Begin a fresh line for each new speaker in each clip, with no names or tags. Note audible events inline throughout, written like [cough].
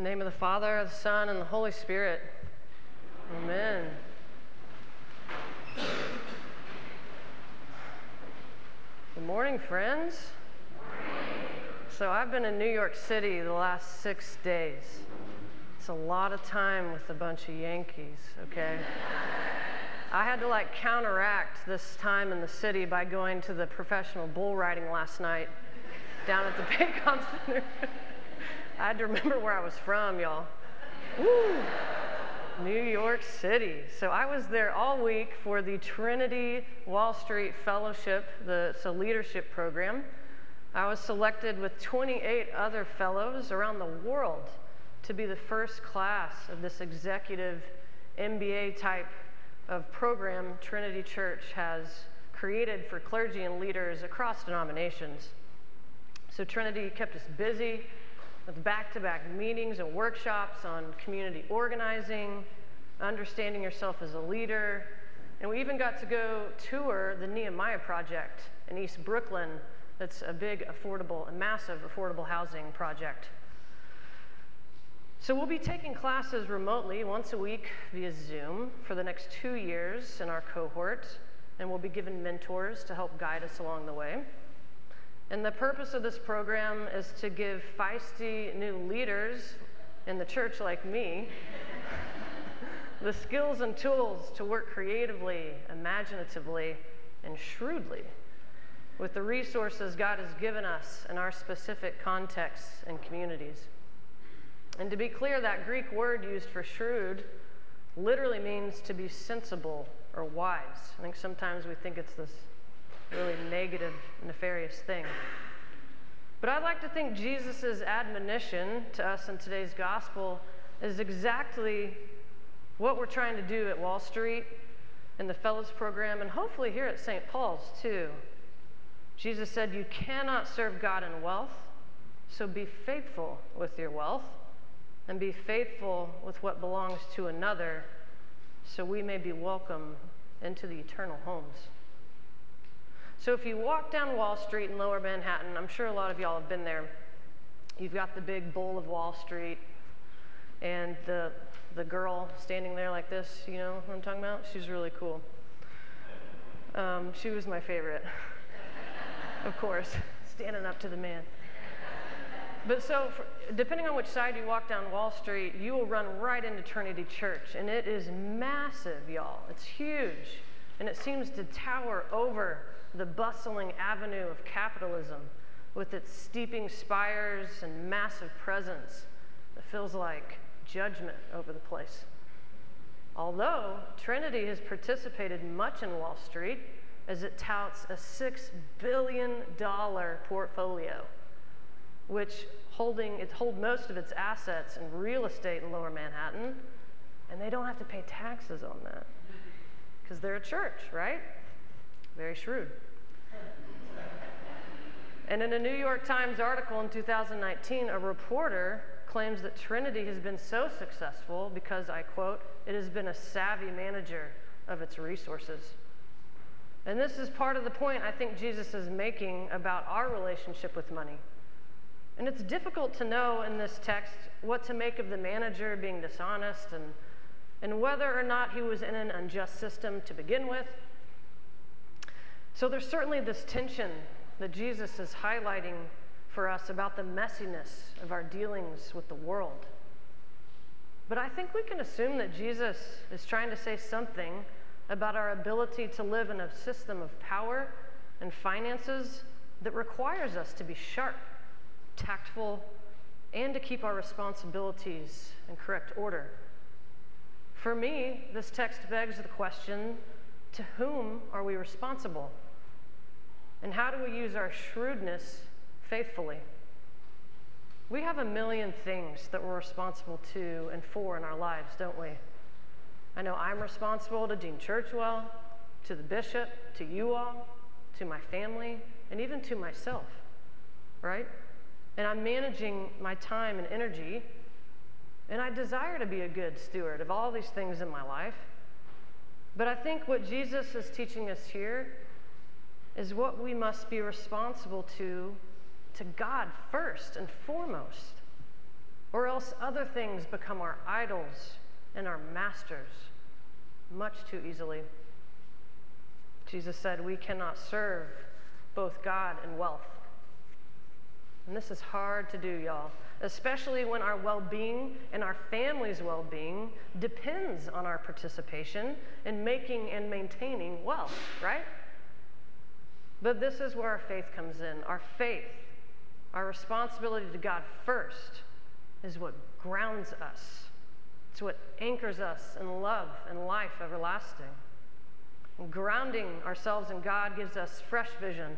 In the name of the Father, the Son, and the Holy Spirit. Amen. Good morning, friends. So, I've been in New York City the last six days. It's a lot of time with a bunch of Yankees, okay? I had to like counteract this time in the city by going to the professional bull riding last night down at the [laughs] Paycom Center. I had to remember where I was from, y'all. Woo! New York City. So I was there all week for the Trinity Wall Street Fellowship, the, it's a leadership program. I was selected with 28 other fellows around the world to be the first class of this executive MBA type of program Trinity Church has created for clergy and leaders across denominations. So Trinity kept us busy with back to back meetings and workshops on community organizing, understanding yourself as a leader, and we even got to go tour the Nehemiah Project in East Brooklyn. That's a big, affordable, a massive affordable housing project. So we'll be taking classes remotely once a week via Zoom for the next two years in our cohort, and we'll be given mentors to help guide us along the way. And the purpose of this program is to give feisty new leaders in the church like me [laughs] the skills and tools to work creatively, imaginatively, and shrewdly with the resources God has given us in our specific contexts and communities. And to be clear, that Greek word used for shrewd literally means to be sensible or wise. I think sometimes we think it's this really negative, nefarious thing. But I'd like to think Jesus' admonition to us in today's gospel is exactly what we're trying to do at Wall Street in the Fellows Program and hopefully here at St. Paul's too. Jesus said, You cannot serve God in wealth, so be faithful with your wealth and be faithful with what belongs to another so we may be welcome into the eternal homes. So if you walk down Wall Street in lower Manhattan, I'm sure a lot of y'all have been there. You've got the big bowl of Wall Street and the, the girl standing there like this, you know what I'm talking about? She's really cool. Um, she was my favorite, [laughs] of course, standing up to the man. But so, for, depending on which side you walk down Wall Street, you will run right into Trinity Church. And it is massive, y'all. It's huge. And it seems to tower over the bustling avenue of capitalism with its steeping spires and massive presence that feels like judgment over the place. Although Trinity has participated much in Wall Street as it touts a $6 billion portfolio, which holding, it hold most of its assets in real estate in lower Manhattan, and they don't have to pay taxes on that because they're a church, right? Very shrewd. And in a New York Times article in 2019, a reporter claims that Trinity has been so successful because, I quote, it has been a savvy manager of its resources. And this is part of the point I think Jesus is making about our relationship with money. And it's difficult to know in this text what to make of the manager being dishonest and, and whether or not he was in an unjust system to begin with. So there's certainly this tension that Jesus is highlighting for us about the messiness of our dealings with the world. But I think we can assume that Jesus is trying to say something about our ability to live in a system of power and finances that requires us to be sharp, tactful, and to keep our responsibilities in correct order. For me, this text begs the question to whom are we responsible? And how do we use our shrewdness faithfully? We have a million things that we're responsible to and for in our lives, don't we? I know I'm responsible to Dean Churchwell, to the bishop, to you all, to my family, and even to myself, right? And I'm managing my time and energy, and I desire to be a good steward of all these things in my life. But I think what Jesus is teaching us here is what we must be responsible to to God first and foremost. or else other things become our idols and our masters much too easily. Jesus said we cannot serve both God and wealth. And this is hard to do, y'all, especially when our well being and our family's well being depends on our participation in making and maintaining wealth, right? But this is where our faith comes in. Our faith, our responsibility to God first, is what grounds us. It's what anchors us in love and life everlasting. And grounding ourselves in God gives us fresh vision,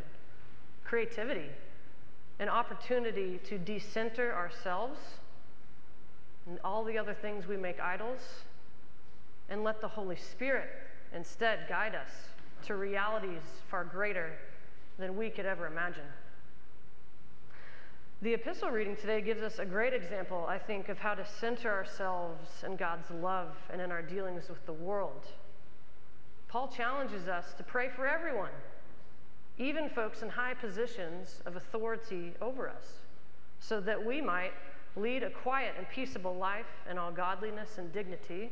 creativity, an opportunity to decenter ourselves and all the other things we make idols and let the Holy Spirit instead guide us to realities far greater than we could ever imagine. The epistle reading today gives us a great example, I think, of how to center ourselves in God's love and in our dealings with the world. Paul challenges us to pray for everyone, even folks in high positions of authority over us, so that we might lead a quiet and peaceable life in all godliness and dignity.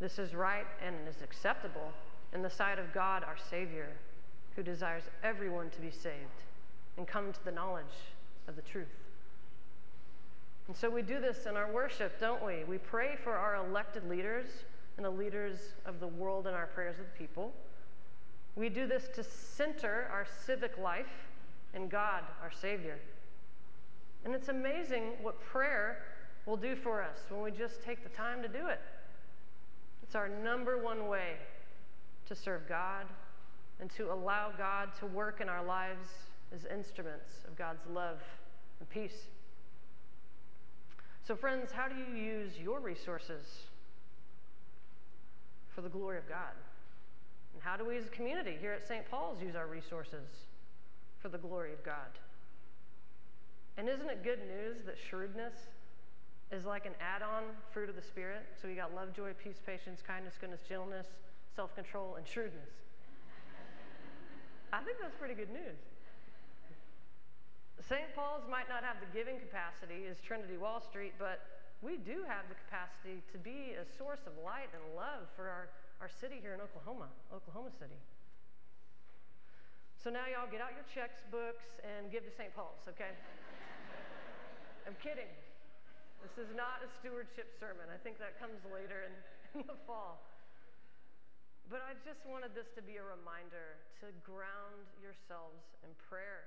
This is right and is acceptable in the sight of God our Savior, who desires everyone to be saved and come to the knowledge of the truth. And so we do this in our worship, don't we? We pray for our elected leaders and the leaders of the world in our prayers the people. We do this to center our civic life in God, our Savior. And it's amazing what prayer will do for us when we just take the time to do it. It's our number one way to serve God and to allow God to work in our lives as instruments of God's love and peace. So, friends, how do you use your resources for the glory of God? How do we as a community here at St. Paul's use our resources for the glory of God? And isn't it good news that shrewdness is like an add on fruit of the Spirit? So you got love, joy, peace, patience, kindness, goodness, gentleness, self control, and shrewdness. I think that's pretty good news. St. Paul's might not have the giving capacity as Trinity Wall Street, but we do have the capacity to be a source of light and love for our, our city here in Oklahoma, Oklahoma City. So now y'all get out your checks, books, and give to St. Paul's, okay? I'm kidding. This is not a stewardship sermon. I think that comes later in, [laughs] in the fall. But I just wanted this to be a reminder to ground yourselves in prayer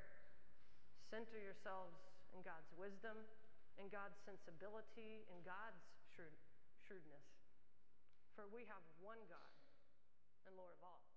Center yourselves in God's wisdom, in God's sensibility, in God's shrewd, shrewdness. For we have one God and Lord of all.